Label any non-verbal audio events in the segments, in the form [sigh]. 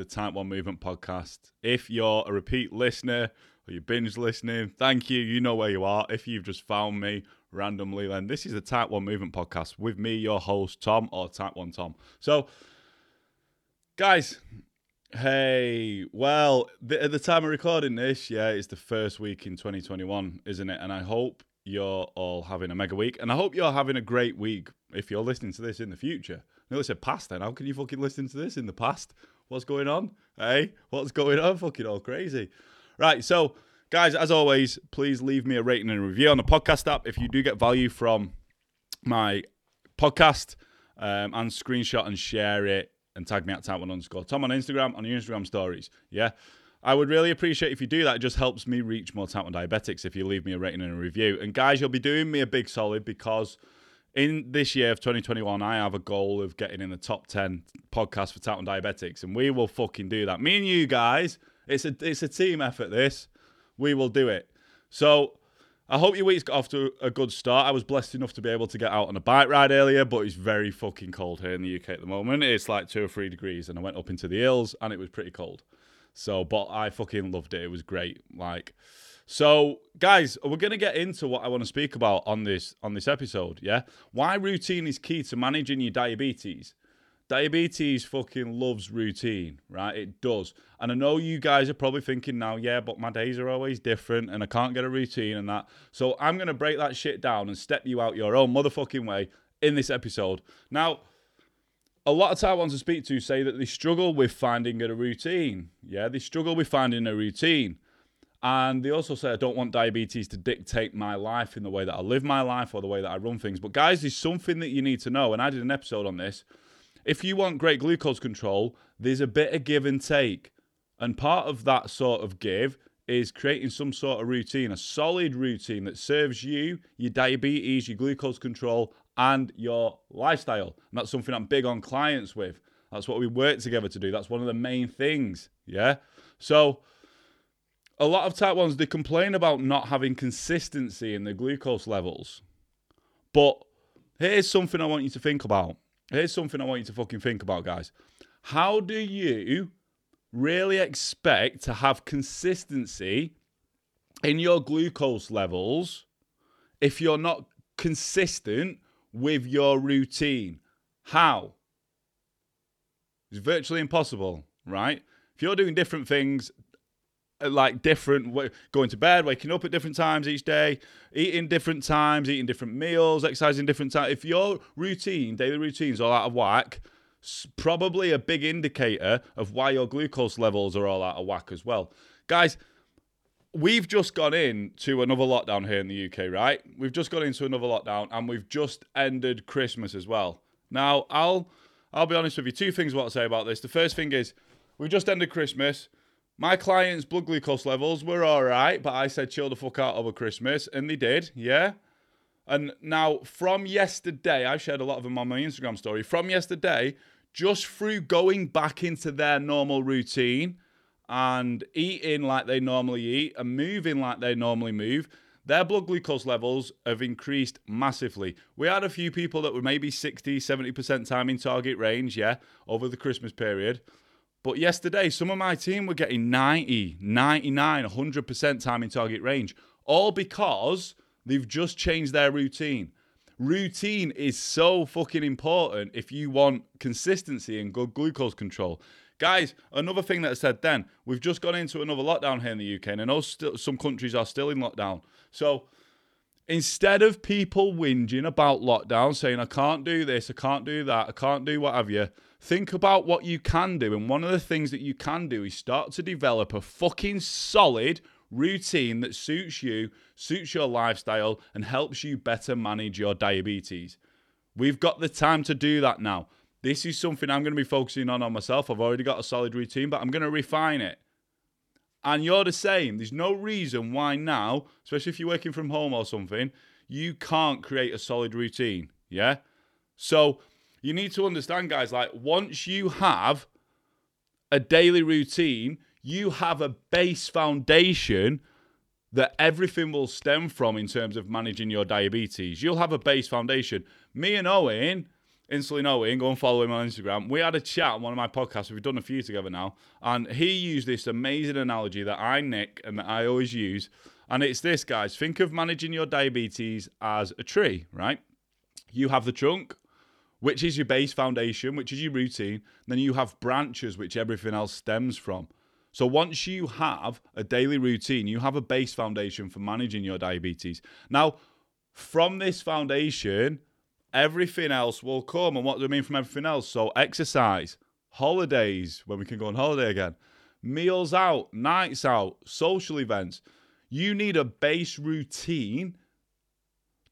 the Type 1 Movement Podcast. If you're a repeat listener or you binge listening, thank you. You know where you are. If you've just found me randomly, then this is the Type 1 Movement Podcast with me, your host, Tom, or Type 1 Tom. So, guys, hey, well, at the time of recording this, yeah, it's the first week in 2021, isn't it? And I hope you're all having a mega week. And I hope you're having a great week if you're listening to this in the future. No, it's a past then. How can you fucking listen to this in the past? What's going on? Hey, what's going on? Fucking all crazy. Right, so guys, as always, please leave me a rating and a review on the podcast app if you do get value from my podcast um, and screenshot and share it and tag me at type one underscore Tom on Instagram on your Instagram stories. Yeah. I would really appreciate if you do that. It just helps me reach more type 1 diabetics if you leave me a rating and a review. And guys, you'll be doing me a big solid because in this year of 2021, I have a goal of getting in the top 10 podcasts for 1 diabetics, and we will fucking do that. Me and you guys, it's a it's a team effort. This we will do it. So I hope your week's got off to a good start. I was blessed enough to be able to get out on a bike ride earlier, but it's very fucking cold here in the UK at the moment. It's like two or three degrees, and I went up into the hills, and it was pretty cold. So, but I fucking loved it. It was great. Like, so guys, we're gonna get into what I want to speak about on this on this episode. Yeah, why routine is key to managing your diabetes. Diabetes fucking loves routine, right? It does. And I know you guys are probably thinking now, yeah, but my days are always different and I can't get a routine and that. So I'm going to break that shit down and step you out your own motherfucking way in this episode. Now, a lot of 1s I speak to say that they struggle with finding a routine. Yeah, they struggle with finding a routine. And they also say, I don't want diabetes to dictate my life in the way that I live my life or the way that I run things. But, guys, there's something that you need to know. And I did an episode on this if you want great glucose control, there's a bit of give and take. And part of that sort of give is creating some sort of routine, a solid routine that serves you, your diabetes, your glucose control, and your lifestyle. And that's something I'm big on clients with. That's what we work together to do. That's one of the main things. Yeah. So, a lot of type 1s, they complain about not having consistency in their glucose levels. But here's something I want you to think about. Here's something I want you to fucking think about, guys. How do you really expect to have consistency in your glucose levels if you're not consistent with your routine? How? It's virtually impossible, right? If you're doing different things, Uh, like different going to bed waking up at different times each day eating different times eating different meals exercising different times if your routine daily routines all out of whack probably a big indicator of why your glucose levels are all out of whack as well. Guys we've just gone into another lockdown here in the UK right? We've just gone into another lockdown and we've just ended christmas as well. Now i'll i'll be honest with you two things what to say about this. The first thing is we just ended christmas my clients' blood glucose levels were all right, but I said chill the fuck out over Christmas, and they did, yeah. And now from yesterday, I shared a lot of them on my Instagram story. From yesterday, just through going back into their normal routine and eating like they normally eat and moving like they normally move, their blood glucose levels have increased massively. We had a few people that were maybe 60, 70% time in target range, yeah, over the Christmas period. But yesterday, some of my team were getting 90, 99, 100% time in target range, all because they've just changed their routine. Routine is so fucking important if you want consistency and good glucose control. Guys, another thing that I said then, we've just gone into another lockdown here in the UK, and I know still, some countries are still in lockdown. So instead of people whinging about lockdown, saying, I can't do this, I can't do that, I can't do what have you, Think about what you can do. And one of the things that you can do is start to develop a fucking solid routine that suits you, suits your lifestyle, and helps you better manage your diabetes. We've got the time to do that now. this is something I'm going to be focusing on on myself. I've already got a solid routine, but I'm going to refine it. And you're the same. There's no reason why now, especially if you're working from home or something, you can't create a solid routine. Yeah. So you need to understand, guys, like once you have a daily routine, you have a base foundation that everything will stem from in terms of managing your diabetes. You'll have a base foundation. Me and Owen, Insulin Owen, go and follow him on Instagram. We had a chat on one of my podcasts. We've done a few together now. And he used this amazing analogy that I nick and that I always use. And it's this, guys. Think of managing your diabetes as a tree, right? You have the trunk, which is your base foundation, which is your routine. Then you have branches, which everything else stems from. So once you have a daily routine, you have a base foundation for managing your diabetes. Now, from this foundation, everything else will come. And what do I mean from everything else? So exercise, holidays, when we can go on holiday again, meals out, nights out, social events. You need a base routine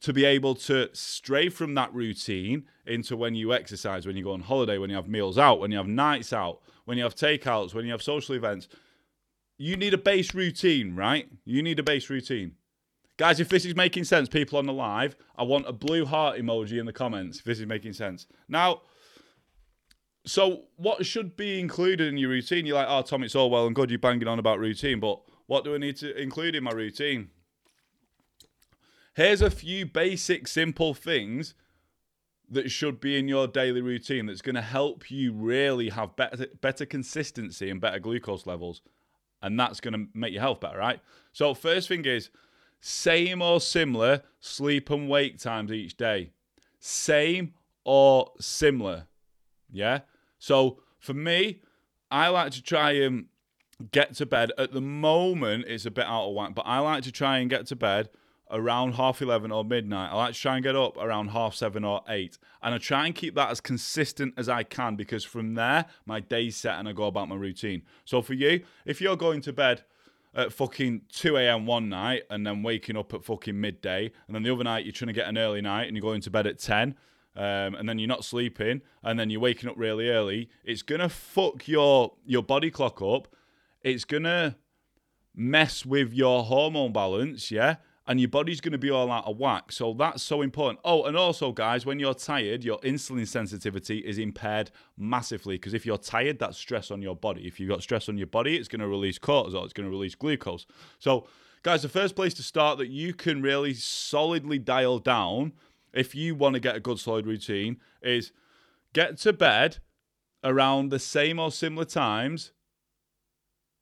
to be able to stray from that routine into when you exercise, when you go on holiday, when you have meals out, when you have nights out, when you have takeouts, when you have social events. You need a base routine, right? You need a base routine. Guys, if this is making sense, people on the live, I want a blue heart emoji in the comments if this is making sense. Now, so what should be included in your routine? You're like, oh, Tom, it's all well and good. You're banging on about routine, but what do I need to include in my routine? Here's a few basic, simple things that should be in your daily routine that's going to help you really have better, better consistency and better glucose levels. And that's going to make your health better, right? So, first thing is same or similar sleep and wake times each day. Same or similar. Yeah. So, for me, I like to try and get to bed. At the moment, it's a bit out of whack, but I like to try and get to bed around half 11 or midnight. I like to try and get up around half 7 or 8. And I try and keep that as consistent as I can because from there, my day's set and I go about my routine. So for you, if you're going to bed at fucking 2 a.m. one night and then waking up at fucking midday, and then the other night you're trying to get an early night and you're going to bed at 10. Um, and then you're not sleeping, and then you're waking up really early. It's gonna fuck your your body clock up. It's gonna mess with your hormone balance, yeah and your body's going to be all out of whack. So that's so important. Oh, and also, guys, when you're tired, your insulin sensitivity is impaired massively because if you're tired, that's stress on your body. If you've got stress on your body, it's going to release cortisol, it's going to release glucose. So, guys, the first place to start that you can really solidly dial down if you want to get a good solid routine is get to bed around the same or similar times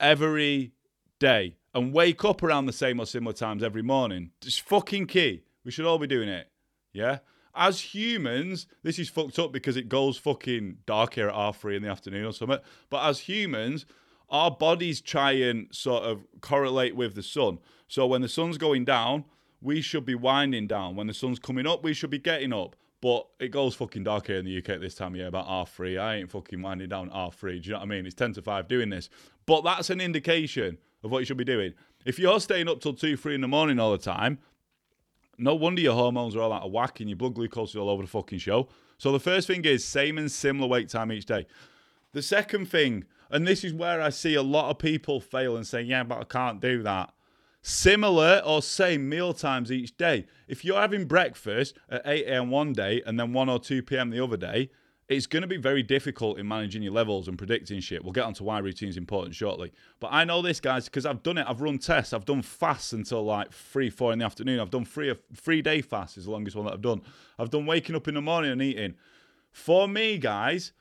every day and wake up around the same or similar times every morning. It's fucking key. We should all be doing it. Yeah? As humans, this is fucked up because it goes fucking dark here at half three in the afternoon or something. But as humans, our bodies try and sort of correlate with the sun. So when the sun's going down, we should be winding down. When the sun's coming up, we should be getting up. But it goes fucking dark here in the UK at this time of year, about half three. I ain't fucking winding down half three. Do you know what I mean? It's 10 to 5 doing this. But that's an indication of what you should be doing. If you're staying up till 2, 3 in the morning all the time, no wonder your hormones are all out of whack and your blood glucose is all over the fucking show. So the first thing is same and similar wake time each day. The second thing, and this is where I see a lot of people fail and say, yeah, but I can't do that. Similar or same meal times each day. If you're having breakfast at 8 a.m. one day and then 1 or 2 p.m. the other day, it's going to be very difficult in managing your levels and predicting shit. We'll get onto why routine is important shortly. But I know this, guys, because I've done it. I've run tests. I've done fasts until like three, four in the afternoon. I've done three, three day fasts is the longest one that I've done. I've done waking up in the morning and eating. For me, guys,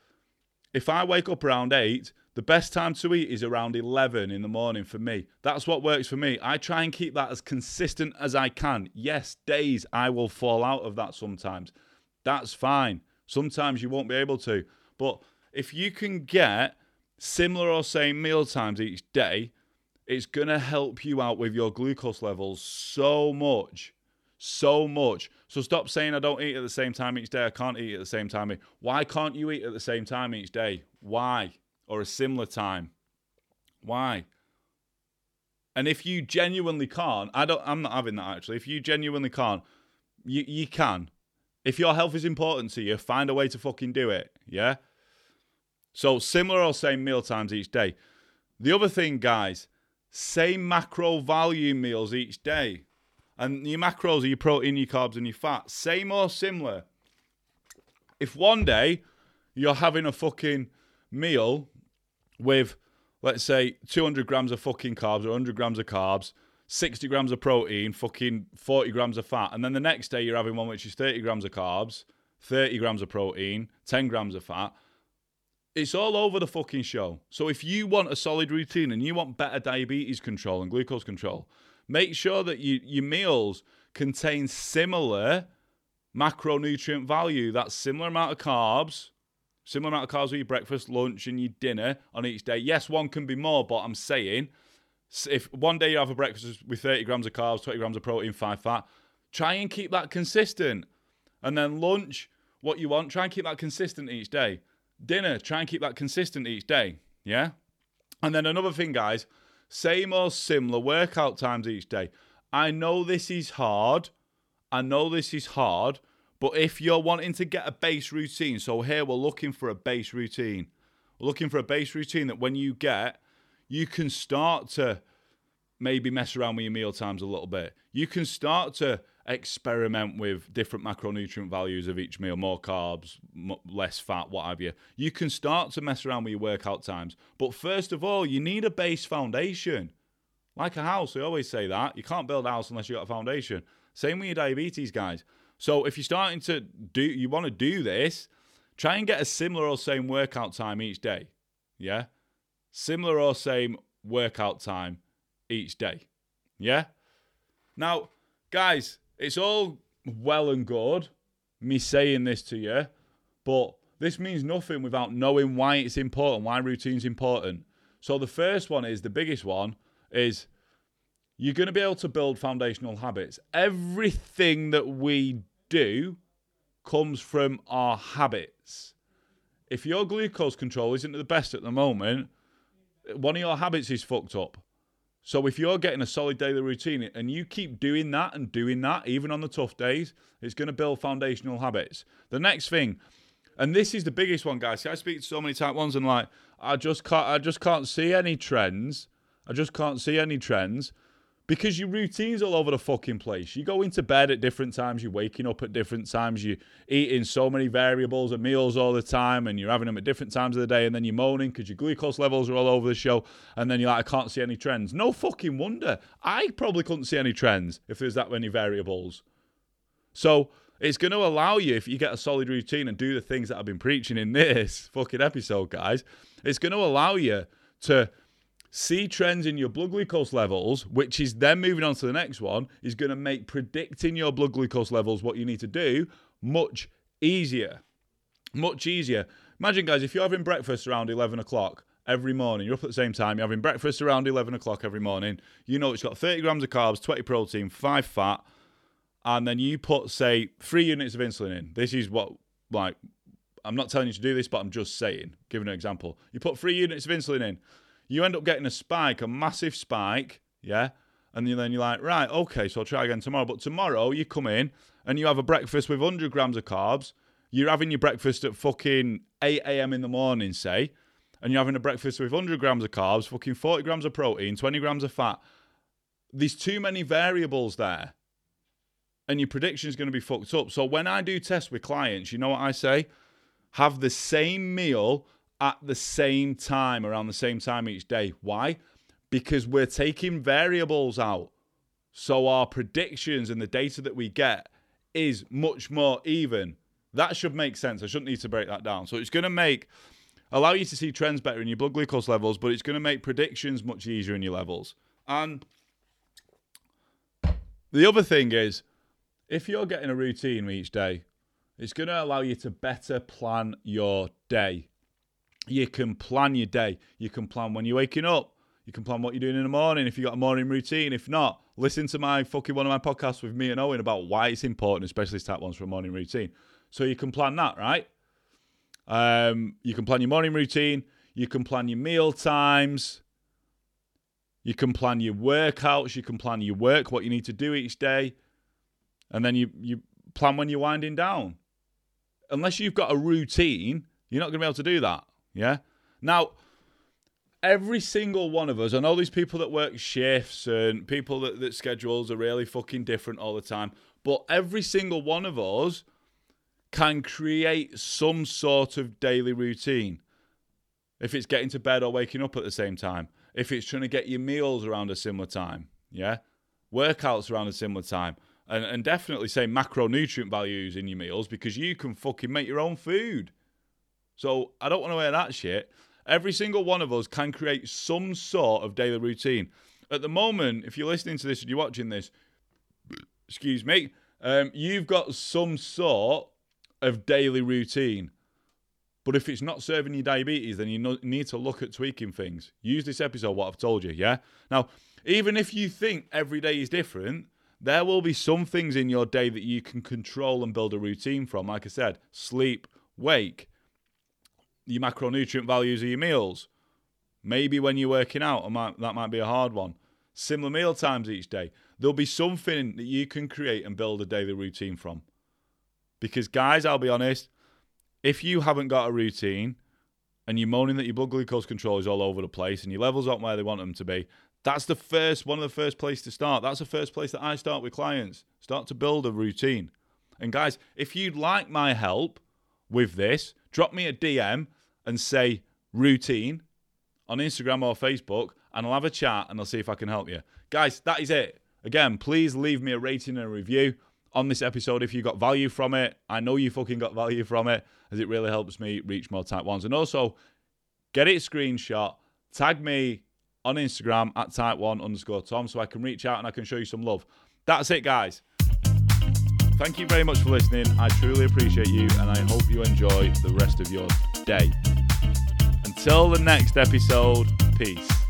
if I wake up around eight, the best time to eat is around 11 in the morning for me. That's what works for me. I try and keep that as consistent as I can. Yes, days I will fall out of that sometimes. That's fine. Sometimes you won't be able to. But if you can get similar or same meal times each day, it's going to help you out with your glucose levels so much. So much. So stop saying I don't eat at the same time each day. I can't eat at the same time. Why can't you eat at the same time each day? Why? Or a similar time? Why? And if you genuinely can't, I don't I'm not having that actually. If you genuinely can't, you you can If your health is important to you, find a way to fucking do it. Yeah. So similar or same meal times each day. The other thing, guys, same macro value meals each day. And your macros are your protein, your carbs, and your fat. Same or similar. If one day you're having a fucking meal with, let's say, 200 grams of fucking carbs or 100 grams of carbs, 60 grams of protein, fucking 40 grams of fat, and then the next day you're having one which is 30 grams of carbs, 30 grams of protein, 10 grams of fat. It's all over the fucking show. So if you want a solid routine and you want better diabetes control and glucose control, make sure that you, your meals contain similar macronutrient value. That's similar amount of carbs, similar amount of carbs with your breakfast, lunch, and your dinner on each day. Yes, one can be more, but I'm saying if one day you have a breakfast with 30 grams of carbs, 20 grams of protein, five fat, try and keep that consistent. And then lunch, what you want, try and keep that consistent each day. Dinner, try and keep that consistent each day. Yeah. And then another thing, guys, same or similar workout times each day. I know this is hard. I know this is hard, but if you're wanting to get a base routine, so here we're looking for a base routine. We're looking for a base routine that when you get, you can start to maybe mess around with your meal times a little bit. You can start to experiment with different macronutrient values of each meal, more carbs, less fat, what have you. You can start to mess around with your workout times. But first of all, you need a base foundation. Like a house, we always say that. You can't build a house unless you've got a foundation. Same with your diabetes, guys. So if you're starting to do, you want to do this, try and get a similar or same workout time each day. Yeah? Similar or same workout time each day. Yeah? Now, guys, it's all well and good me saying this to you, but this means nothing without knowing why it's important, why routine's important. So the first one is the biggest one is you're going to be able to build foundational habits. Everything that we do comes from our habits. If your glucose control isn't the best at the moment, one of your habits is fucked up. So if you're getting a solid daily routine and you keep doing that and doing that, even on the tough days, it's going to build foundational habits. The next thing, and this is the biggest one, guys. I speak to so many type ones and like, I just can't, I just can't see any trends. I just can't see any trends because your routine's all over the fucking place. You go into bed at different times, you're waking up at different times, you're eating so many variables of meals all the time, and you're having them at different times of the day, and then you're moaning because your glucose levels are all over the show, and then you're like, I can't see any trends. No fucking wonder. I probably couldn't see any trends if there's that many variables. So it's going to allow you, if you get a solid routine and do the things that I've been preaching in this fucking episode, guys, it's going to allow you to see trends in your blood glucose levels, which is then moving on to the next one, is going to make predicting your blood glucose levels, what you need to do, much easier. Much easier. Imagine, guys, if you're having breakfast around 11 o'clock every morning, you're up at the same time, you're having breakfast around 11 o'clock every morning, you know it's got 30 grams of carbs, 20 protein, 5 fat, and then you put, say, three units of insulin in. This is what, like, I'm not telling you to do this, but I'm just saying, giving an example. You put three units of insulin in you end up getting a spike, a massive spike, yeah? And then you're like, right, okay, so I'll try again tomorrow. But tomorrow you come in and you have a breakfast with 100 grams of carbs. You're having your breakfast at fucking 8 a.m. in the morning, say, and you're having a breakfast with 100 grams of carbs, fucking 40 grams of protein, 20 grams of fat. There's too many variables there. And your prediction is going to be fucked up. So when I do tests with clients, you know what I say? Have the same meal at the same time, around the same time each day. Why? Because we're taking variables out. So our predictions and the data that we get is much more even. That should make sense. I shouldn't need to break that down. So it's going to make allow you to see trends better in your blood glucose levels, but it's going to make predictions much easier in your levels. And the other thing is, if you're getting a routine each day, it's going to allow you to better plan your day you can plan your day. You can plan when you're waking up. You can plan what you're doing in the morning if you've got a morning routine. If not, listen to my fucking one of my podcasts with me and Owen about why it's important, especially type ones for a morning routine. So you can plan that, right? Um, you can plan your morning routine. You can plan your meal times. You can plan your workouts. You can plan your work, what you need to do each day. And then you, you plan when you're winding down. Unless you've got a routine, you're not going to be able to do that. Yeah. Now, every single one of us, I know these people that work shifts and people that, that schedules are really fucking different all the time, but every single one of us can create some sort of daily routine. If it's getting to bed or waking up at the same time, if it's trying to get your meals around a similar time, yeah, workouts around a similar time, and, and definitely say macronutrient values in your meals because you can fucking make your own food. So I don't want to hear that shit. Every single one of us can create some sort of daily routine. At the moment, if you're listening to this and you're watching this, [clears throat] excuse me, um, you've got some sort of daily routine. But if it's not serving your diabetes, then you need to look at tweaking things. Use this episode, what I've told you, yeah? Now, even if you think every day is different, there will be some things in your day that you can control and build a routine from. Like I said, sleep, wake, your macronutrient values of your meals. Maybe when you're working out, that might be a hard one. Similar meal times each day. There'll be something that you can create and build a daily routine from. Because, guys, I'll be honest, if you haven't got a routine and you're moaning that your blood glucose control is all over the place and your levels aren't where they want them to be, that's the first one of the first place to start. That's the first place that I start with clients. Start to build a routine. And guys, if you'd like my help with this, drop me a DM and say routine on Instagram or Facebook, and I'll have a chat and I'll see if I can help you. Guys, that is it. Again, please leave me a rating and a review on this episode if you got value from it. I know you fucking got value from it as it really helps me reach more type ones. And also, get it screenshot, tag me on Instagram at type one underscore Tom so I can reach out and I can show you some love. That's it, guys. Thank you very much for listening. I truly appreciate you and I hope you enjoy the rest of your day. Until the next episode, peace.